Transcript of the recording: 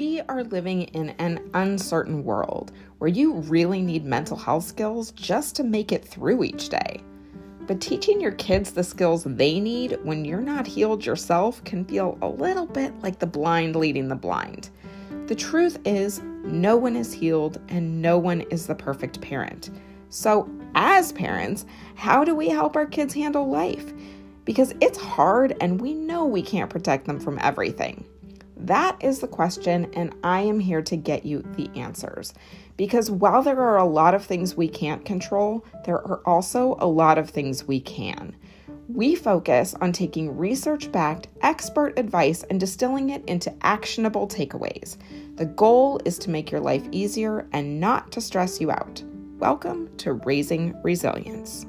We are living in an uncertain world where you really need mental health skills just to make it through each day. But teaching your kids the skills they need when you're not healed yourself can feel a little bit like the blind leading the blind. The truth is, no one is healed and no one is the perfect parent. So, as parents, how do we help our kids handle life? Because it's hard and we know we can't protect them from everything. That is the question, and I am here to get you the answers. Because while there are a lot of things we can't control, there are also a lot of things we can. We focus on taking research backed expert advice and distilling it into actionable takeaways. The goal is to make your life easier and not to stress you out. Welcome to Raising Resilience.